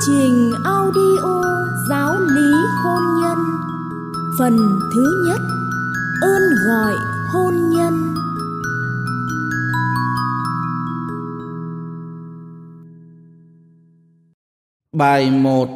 trình audio giáo lý hôn nhân. Phần thứ nhất, ơn gọi hôn nhân. Bài 1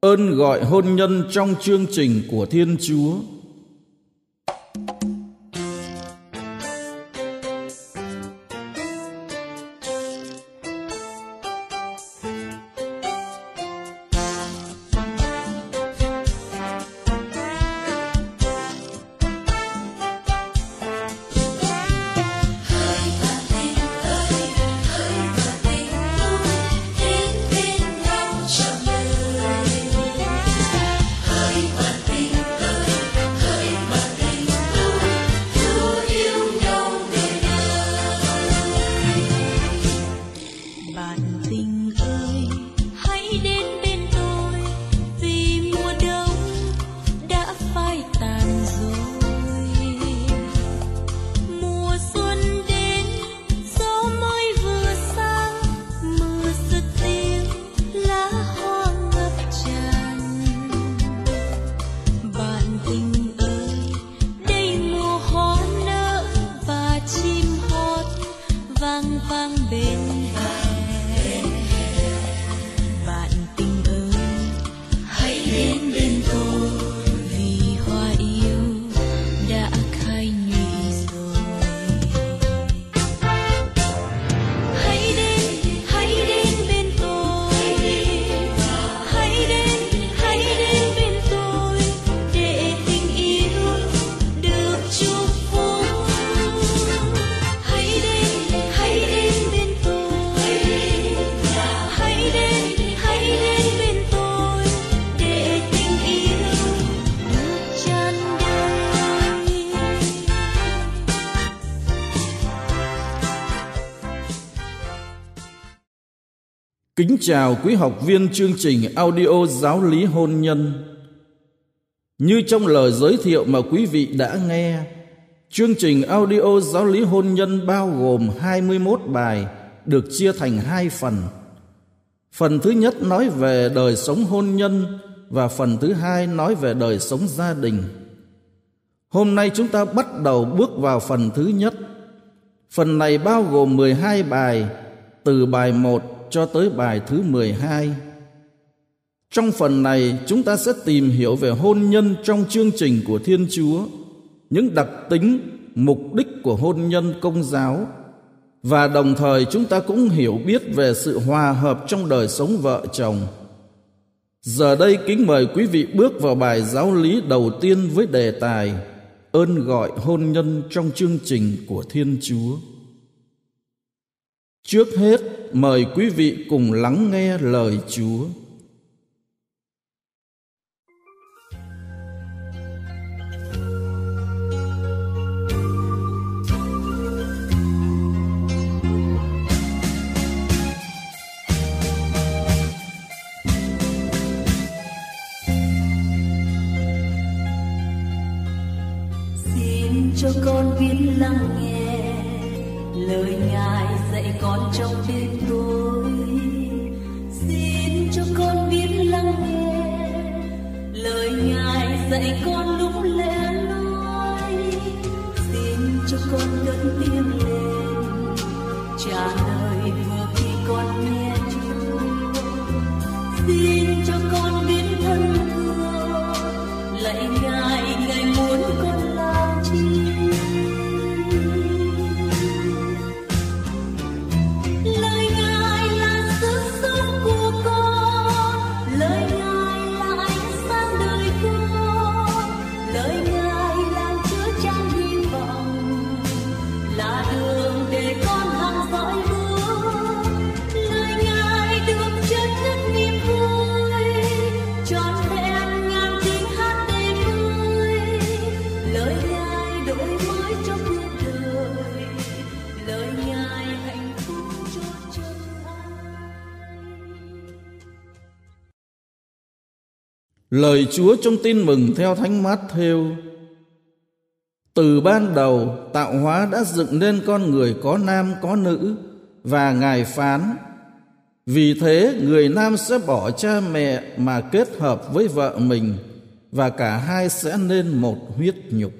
Ơn gọi hôn nhân trong chương trình của Thiên Chúa. Kính chào quý học viên chương trình audio giáo lý hôn nhân. Như trong lời giới thiệu mà quý vị đã nghe, chương trình audio giáo lý hôn nhân bao gồm 21 bài được chia thành hai phần. Phần thứ nhất nói về đời sống hôn nhân và phần thứ hai nói về đời sống gia đình. Hôm nay chúng ta bắt đầu bước vào phần thứ nhất. Phần này bao gồm 12 bài từ bài 1 cho tới bài thứ 12. Trong phần này chúng ta sẽ tìm hiểu về hôn nhân trong chương trình của Thiên Chúa, những đặc tính, mục đích của hôn nhân công giáo và đồng thời chúng ta cũng hiểu biết về sự hòa hợp trong đời sống vợ chồng. Giờ đây kính mời quý vị bước vào bài giáo lý đầu tiên với đề tài ơn gọi hôn nhân trong chương trình của Thiên Chúa. Trước hết, mời quý vị cùng lắng nghe lời Chúa. xin cho con biết lắng nghe lời ngài con trong đêm tối xin cho con biết lắng nghe lời ngài dạy con Lời Chúa trong tin mừng theo Thánh Mát Thêu Từ ban đầu, tạo hóa đã dựng nên con người có nam, có nữ, và Ngài phán, Vì thế, người nam sẽ bỏ cha mẹ mà kết hợp với vợ mình, và cả hai sẽ nên một huyết nhục.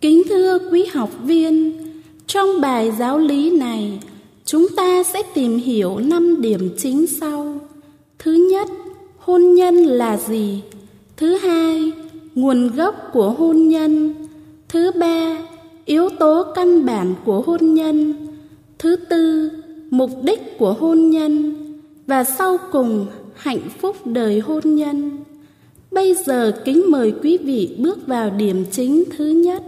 Kính thưa quý học viên, trong bài giáo lý này, chúng ta sẽ tìm hiểu năm điểm chính sau. Thứ nhất, hôn nhân là gì? Thứ hai, nguồn gốc của hôn nhân. Thứ ba, yếu tố căn bản của hôn nhân. Thứ tư, mục đích của hôn nhân. Và sau cùng, hạnh phúc đời hôn nhân. Bây giờ kính mời quý vị bước vào điểm chính thứ nhất.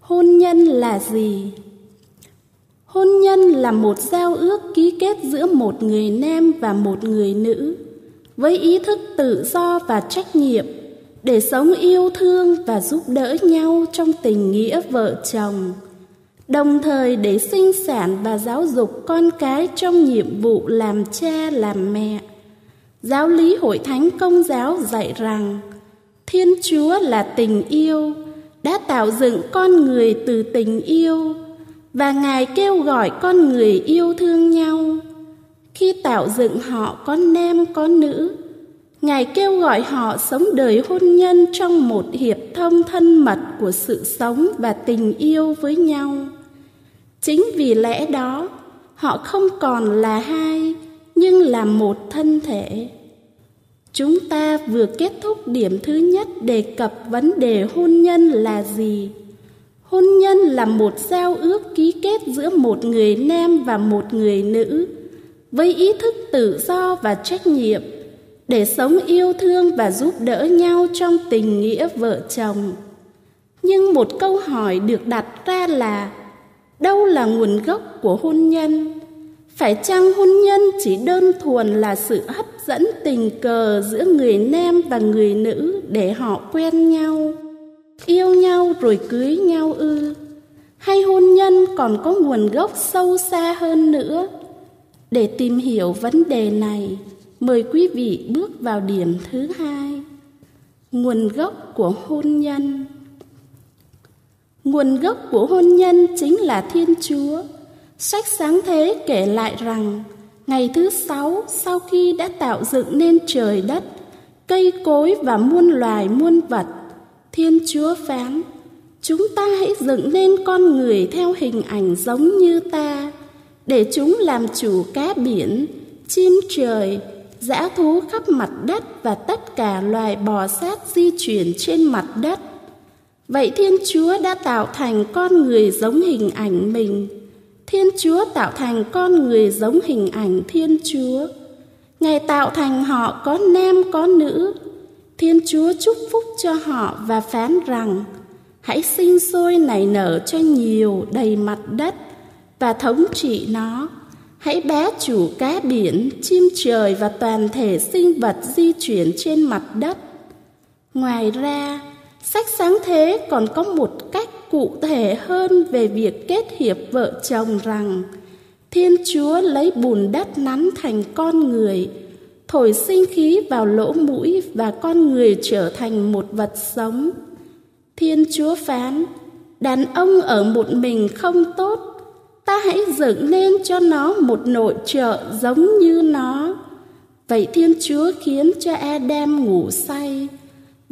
Hôn nhân là gì? Hôn nhân là một giao ước ký kết giữa một người nam và một người nữ với ý thức tự do và trách nhiệm để sống yêu thương và giúp đỡ nhau trong tình nghĩa vợ chồng đồng thời để sinh sản và giáo dục con cái trong nhiệm vụ làm cha, làm mẹ. Giáo lý hội thánh công giáo dạy rằng, thiên chúa là tình yêu, đã tạo dựng con người từ tình yêu, và ngài kêu gọi con người yêu thương nhau. Khi tạo dựng họ có nam, có nữ, ngài kêu gọi họ sống đời hôn nhân trong một hiệp thông thân mật của sự sống và tình yêu với nhau chính vì lẽ đó, họ không còn là hai, nhưng là một thân thể Chúng ta vừa kết thúc điểm thứ nhất đề cập vấn đề hôn nhân là gì? Hôn nhân là một giao ước ký kết giữa một người nam và một người nữ, với ý thức tự do và trách nhiệm để sống yêu thương và giúp đỡ nhau trong tình nghĩa vợ chồng. Nhưng một câu hỏi được đặt ra là đâu là nguồn gốc của hôn nhân? Phải chăng hôn nhân chỉ đơn thuần là sự hấp dẫn tình cờ giữa người nam và người nữ để họ quen nhau, yêu nhau rồi cưới nhau ư? Hay hôn nhân còn có nguồn gốc sâu xa hơn nữa? Để tìm hiểu vấn đề này, mời quý vị bước vào điểm thứ hai. Nguồn gốc của hôn nhân Nguồn gốc của hôn nhân chính là Thiên Chúa. Sách sáng thế kể lại rằng Ngày thứ sáu sau khi đã tạo dựng nên trời đất Cây cối và muôn loài muôn vật Thiên Chúa phán Chúng ta hãy dựng nên con người theo hình ảnh giống như ta Để chúng làm chủ cá biển, chim trời, dã thú khắp mặt đất Và tất cả loài bò sát di chuyển trên mặt đất. Vậy Thiên Chúa đã tạo thành con người giống hình ảnh mình Thiên Chúa tạo thành con người giống hình ảnh Thiên Chúa. Ngài tạo thành họ có nam có nữ. Thiên Chúa chúc phúc cho họ và phán rằng hãy sinh sôi nảy nở cho nhiều đầy mặt đất và thống trị nó. Hãy bá chủ cá biển, chim trời và toàn thể sinh vật di chuyển trên mặt đất. Ngoài ra, sách sáng thế còn có một cách cụ thể hơn về việc kết hiệp vợ chồng rằng Thiên Chúa lấy bùn đất nắn thành con người, thổi sinh khí vào lỗ mũi và con người trở thành một vật sống. Thiên Chúa phán, đàn ông ở một mình không tốt, ta hãy dựng nên cho nó một nội trợ giống như nó. Vậy Thiên Chúa khiến cho Adam ngủ say,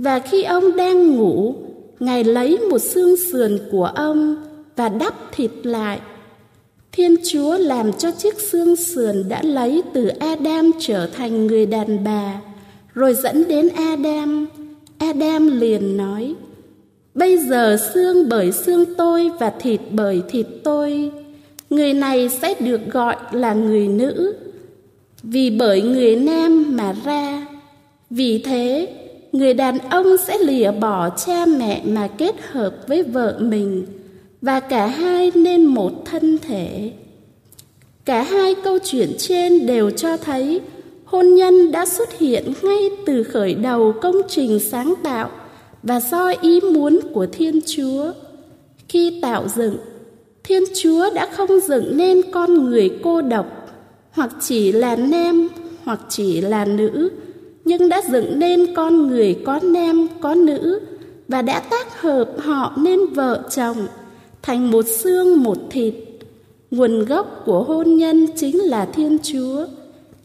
và khi ông đang ngủ, Ngài lấy một xương sườn của ông và đắp thịt lại. Thiên Chúa làm cho chiếc xương sườn đã lấy từ Adam trở thành người đàn bà, rồi dẫn đến Adam. Adam liền nói, Bây giờ xương bởi xương tôi và thịt bởi thịt tôi, người này sẽ được gọi là người nữ, vì bởi người nam mà ra. Vì thế, người đàn ông sẽ lìa bỏ cha mẹ mà kết hợp với vợ mình, và cả hai nên một thân thể. Cả hai câu chuyện trên đều cho thấy hôn nhân đã xuất hiện ngay từ khởi đầu công trình sáng tạo và do ý muốn của thiên chúa. Khi tạo dựng, thiên chúa đã không dựng nên con người cô độc, hoặc chỉ là nam, hoặc chỉ là nữ nhưng đã dựng nên con người, có nam, có nữ, và đã tác hợp họ nên vợ chồng, thành một xương, một thịt. Nguồn gốc của hôn nhân chính là thiên chúa.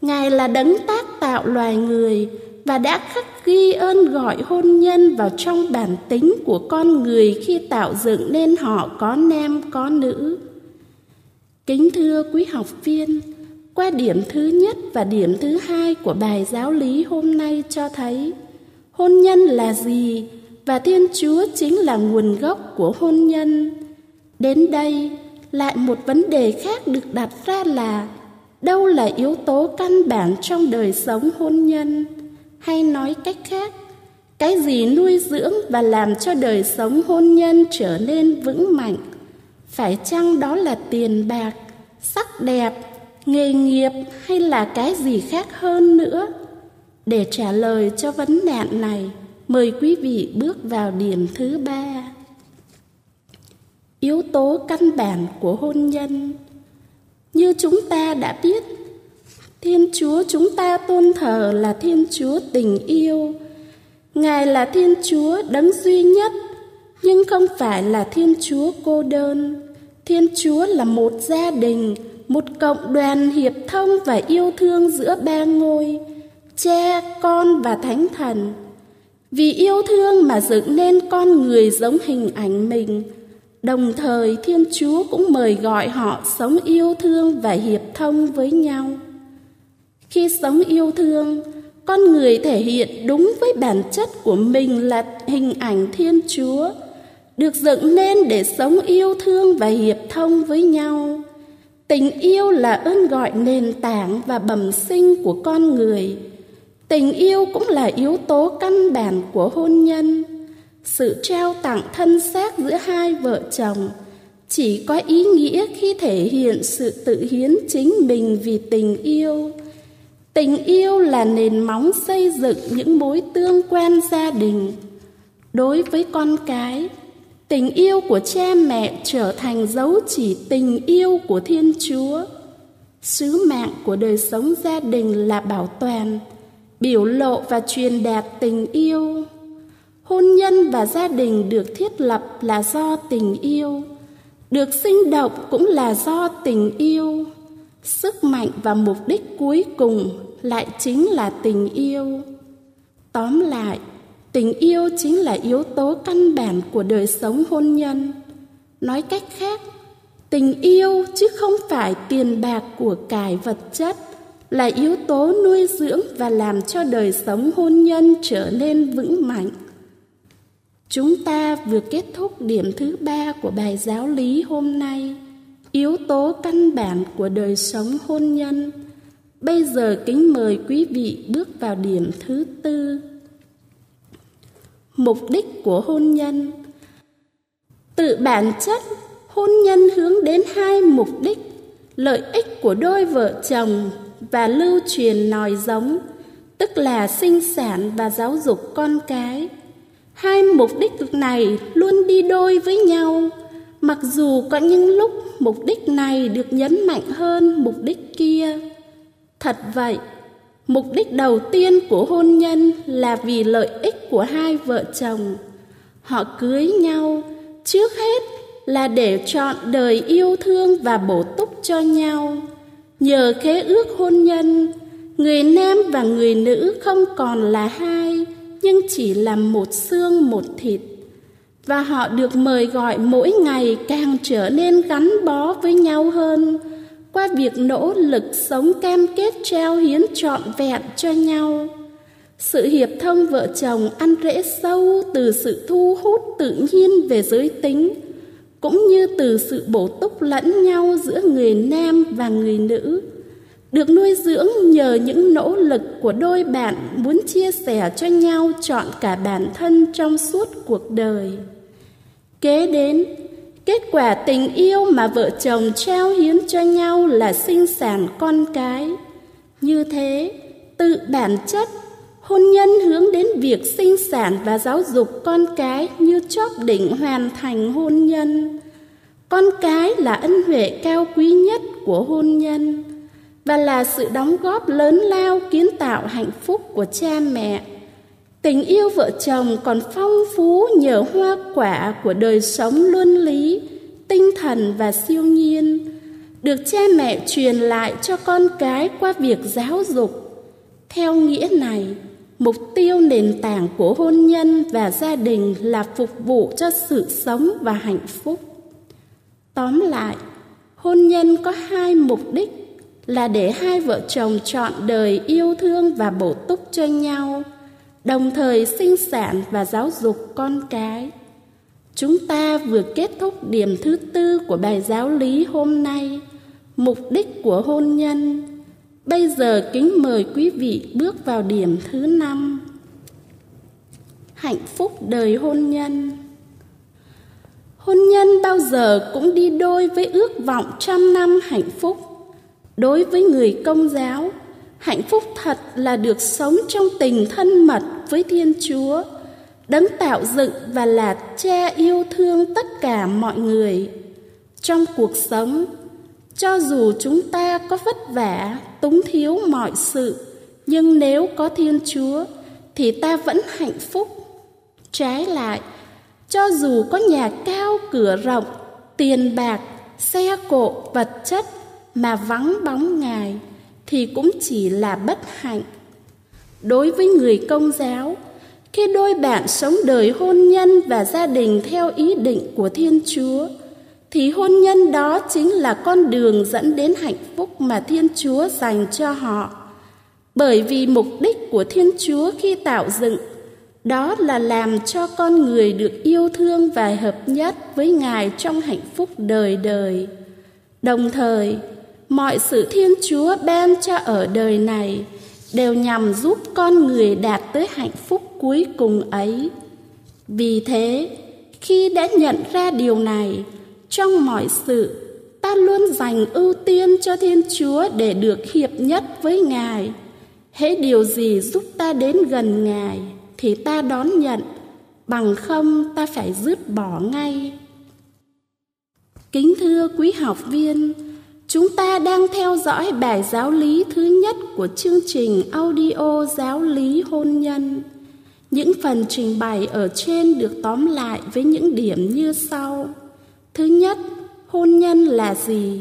Ngài là đấng tác tạo loài người và đã khắc ghi ơn gọi hôn nhân vào trong bản tính của con người khi tạo dựng nên họ có nam, có nữ. Kính thưa quý học viên qua điểm thứ nhất và điểm thứ hai của bài giáo lý hôm nay cho thấy, hôn nhân là gì và thiên chúa chính là nguồn gốc của hôn nhân. Đến đây, lại một vấn đề khác được đặt ra là đâu là yếu tố căn bản trong đời sống hôn nhân? Hay nói cách khác, cái gì nuôi dưỡng và làm cho đời sống hôn nhân trở nên vững mạnh? Phải chăng đó là tiền bạc, sắc đẹp nghề nghiệp hay là cái gì khác hơn nữa? Để trả lời cho vấn nạn này, mời quý vị bước vào điểm thứ ba. Yếu tố căn bản của hôn nhân. Như chúng ta đã biết, thiên chúa chúng ta tôn thờ là thiên chúa tình yêu. Ngài là thiên chúa đấng duy nhất, nhưng không phải là thiên chúa cô đơn. Thiên chúa là một gia đình một cộng đoàn hiệp thông và yêu thương giữa ba ngôi, cha, con và thánh thần. Vì yêu thương mà dựng nên con người giống hình ảnh mình. Đồng thời, thiên chúa cũng mời gọi họ sống yêu thương và hiệp thông với nhau. Khi sống yêu thương, con người thể hiện đúng với bản chất của mình là hình ảnh thiên chúa, được dựng nên để sống yêu thương và hiệp thông với nhau tình yêu là ơn gọi nền tảng và bẩm sinh của con người. Tình yêu cũng là yếu tố căn bản của hôn nhân. Sự trao tặng thân xác giữa hai vợ chồng chỉ có ý nghĩa khi thể hiện sự tự hiến chính mình vì tình yêu. Tình yêu là nền móng xây dựng những mối tương quan gia đình. Đối với con cái tình yêu của cha mẹ trở thành dấu chỉ tình yêu của thiên chúa. Sứ mạng của đời sống gia đình là bảo toàn, biểu lộ và truyền đạt tình yêu. Hôn nhân và gia đình được thiết lập là do tình yêu, được sinh động cũng là do tình yêu. Sức mạnh và mục đích cuối cùng lại chính là tình yêu. Tóm lại tình yêu chính là yếu tố căn bản của đời sống hôn nhân. Nói cách khác, tình yêu chứ không phải tiền bạc của cải vật chất là yếu tố nuôi dưỡng và làm cho đời sống hôn nhân trở nên vững mạnh. Chúng ta vừa kết thúc điểm thứ ba của bài giáo lý hôm nay, yếu tố căn bản của đời sống hôn nhân. Bây giờ kính mời quý vị bước vào điểm thứ tư mục đích của hôn nhân. Tự bản chất, hôn nhân hướng đến hai mục đích, lợi ích của đôi vợ chồng và lưu truyền nòi giống, tức là sinh sản và giáo dục con cái. Hai mục đích này luôn đi đôi với nhau, mặc dù có những lúc mục đích này được nhấn mạnh hơn mục đích kia. Thật vậy mục đích đầu tiên của hôn nhân là vì lợi ích của hai vợ chồng. Họ cưới nhau trước hết là để chọn đời yêu thương và bổ túc cho nhau. Nhờ khế ước hôn nhân, người nam và người nữ không còn là hai, nhưng chỉ là một xương một thịt. Và họ được mời gọi mỗi ngày càng trở nên gắn bó với nhau hơn qua việc nỗ lực sống cam kết trao hiến trọn vẹn cho nhau sự hiệp thông vợ chồng ăn rễ sâu từ sự thu hút tự nhiên về giới tính cũng như từ sự bổ túc lẫn nhau giữa người nam và người nữ được nuôi dưỡng nhờ những nỗ lực của đôi bạn muốn chia sẻ cho nhau chọn cả bản thân trong suốt cuộc đời. Kế đến, kết quả tình yêu mà vợ chồng trao hiến cho nhau là sinh sản con cái. Như thế, tự bản chất, hôn nhân hướng đến việc sinh sản và giáo dục con cái như chóp đỉnh hoàn thành hôn nhân. Con cái là ân huệ cao quý nhất của hôn nhân và là sự đóng góp lớn lao kiến tạo hạnh phúc của cha mẹ. Tình yêu vợ chồng còn phong phú nhờ hoa quả của đời sống luân lý, tinh thần và siêu nhiên, được cha mẹ truyền lại cho con cái qua việc giáo dục. Theo nghĩa này, mục tiêu nền tảng của hôn nhân và gia đình là phục vụ cho sự sống và hạnh phúc. Tóm lại, hôn nhân có hai mục đích là để hai vợ chồng chọn đời yêu thương và bổ túc cho nhau, đồng thời sinh sản và giáo dục con cái. Chúng ta vừa kết thúc điểm thứ tư của bài giáo lý hôm nay, mục đích của hôn nhân. Bây giờ kính mời quý vị bước vào điểm thứ năm. Hạnh phúc đời hôn nhân. Hôn nhân bao giờ cũng đi đôi với ước vọng trăm năm hạnh phúc đối với người công giáo hạnh phúc thật là được sống trong tình thân mật với thiên chúa, đấng tạo dựng và là cha yêu thương tất cả mọi người. Trong cuộc sống, cho dù chúng ta có vất vả, túng thiếu mọi sự, nhưng nếu có thiên chúa thì ta vẫn hạnh phúc. Trái lại, cho dù có nhà cao, cửa rộng, tiền bạc, xe cộ, vật chất mà vắng bóng ngài thì cũng chỉ là bất hạnh. Đối với người công giáo, khi đôi bạn sống đời hôn nhân và gia đình theo ý định của thiên chúa, thì hôn nhân đó chính là con đường dẫn đến hạnh phúc mà thiên chúa dành cho họ. Bởi vì mục đích của thiên chúa khi tạo dựng, đó là làm cho con người được yêu thương và hợp nhất với ngài trong hạnh phúc đời đời. Đồng thời mọi sự thiên chúa ban cho ở đời này đều nhằm giúp con người đạt tới hạnh phúc cuối cùng ấy. Vì thế, khi đã nhận ra điều này, trong mọi sự, ta luôn dành ưu tiên cho thiên chúa để được hiệp nhất với ngài. Hễ điều gì giúp ta đến gần ngài, thì ta đón nhận, bằng không ta phải dứt bỏ ngay. Kính thưa quý học viên Chúng ta đang theo dõi bài giáo lý thứ nhất của chương trình audio giáo lý hôn nhân. Những phần trình bày ở trên được tóm lại với những điểm như sau. Thứ nhất, hôn nhân là gì?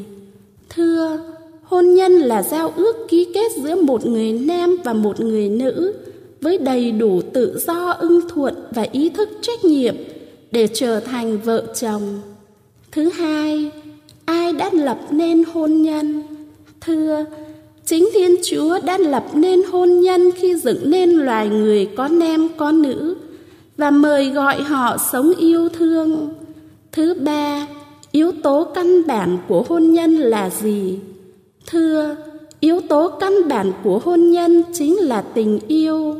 Thưa, hôn nhân là giao ước ký kết giữa một người nam và một người nữ với đầy đủ tự do ưng thuận và ý thức trách nhiệm để trở thành vợ chồng. Thứ hai, đã lập nên hôn nhân. Thưa, chính thiên chúa đã lập nên hôn nhân khi dựng nên loài người có nam có nữ, và mời gọi họ sống yêu thương. Thứ ba, yếu tố căn bản của hôn nhân là gì? Thưa, yếu tố căn bản của hôn nhân chính là tình yêu.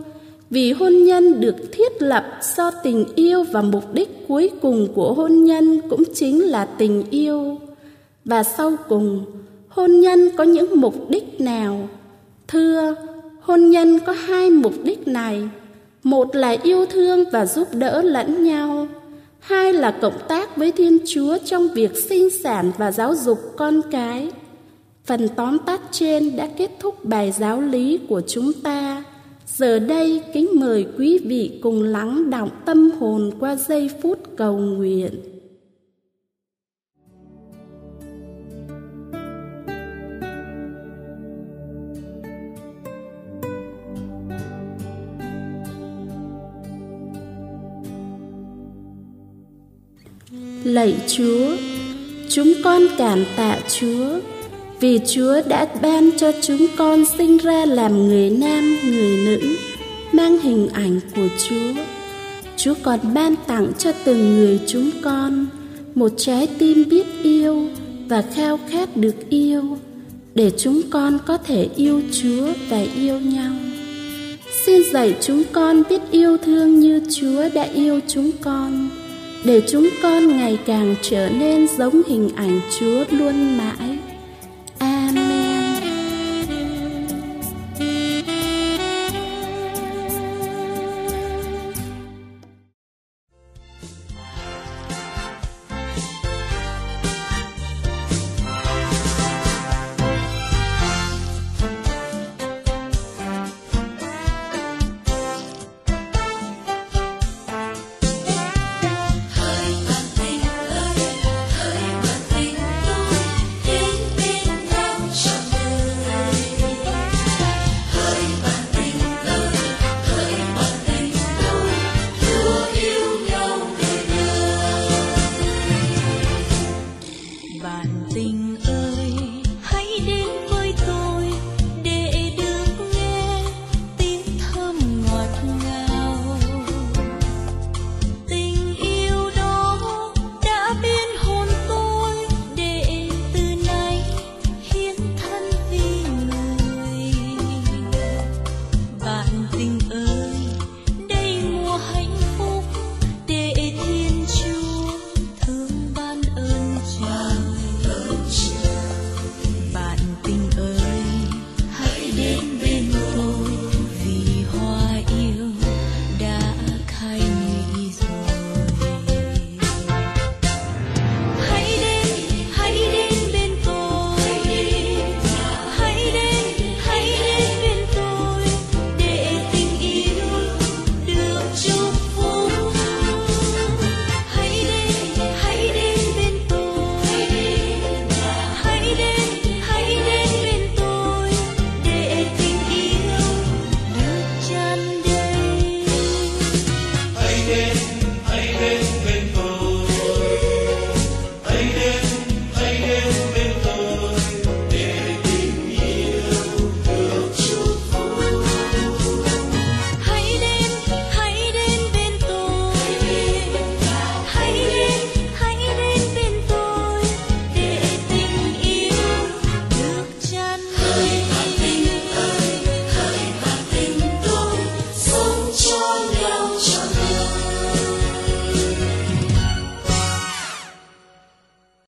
Vì hôn nhân được thiết lập do tình yêu và mục đích cuối cùng của hôn nhân cũng chính là tình yêu và sau cùng, hôn nhân có những mục đích nào? Thưa, hôn nhân có hai mục đích này. Một là yêu thương và giúp đỡ lẫn nhau. Hai là cộng tác với thiên chúa trong việc sinh sản và giáo dục con cái. Phần tóm tắt trên đã kết thúc bài giáo lý của chúng ta. Giờ đây, kính mời quý vị cùng lắng động tâm hồn qua giây phút cầu nguyện. Lạy Chúa, chúng con cảm tạ Chúa vì Chúa đã ban cho chúng con sinh ra làm người nam, người nữ, mang hình ảnh của Chúa. Chúa còn ban tặng cho từng người chúng con một trái tim biết yêu và khao khát được yêu, để chúng con có thể yêu Chúa và yêu nhau. Xin dạy chúng con biết yêu thương như Chúa đã yêu chúng con, để chúng con ngày càng trở nên giống hình ảnh Chúa luôn mãi.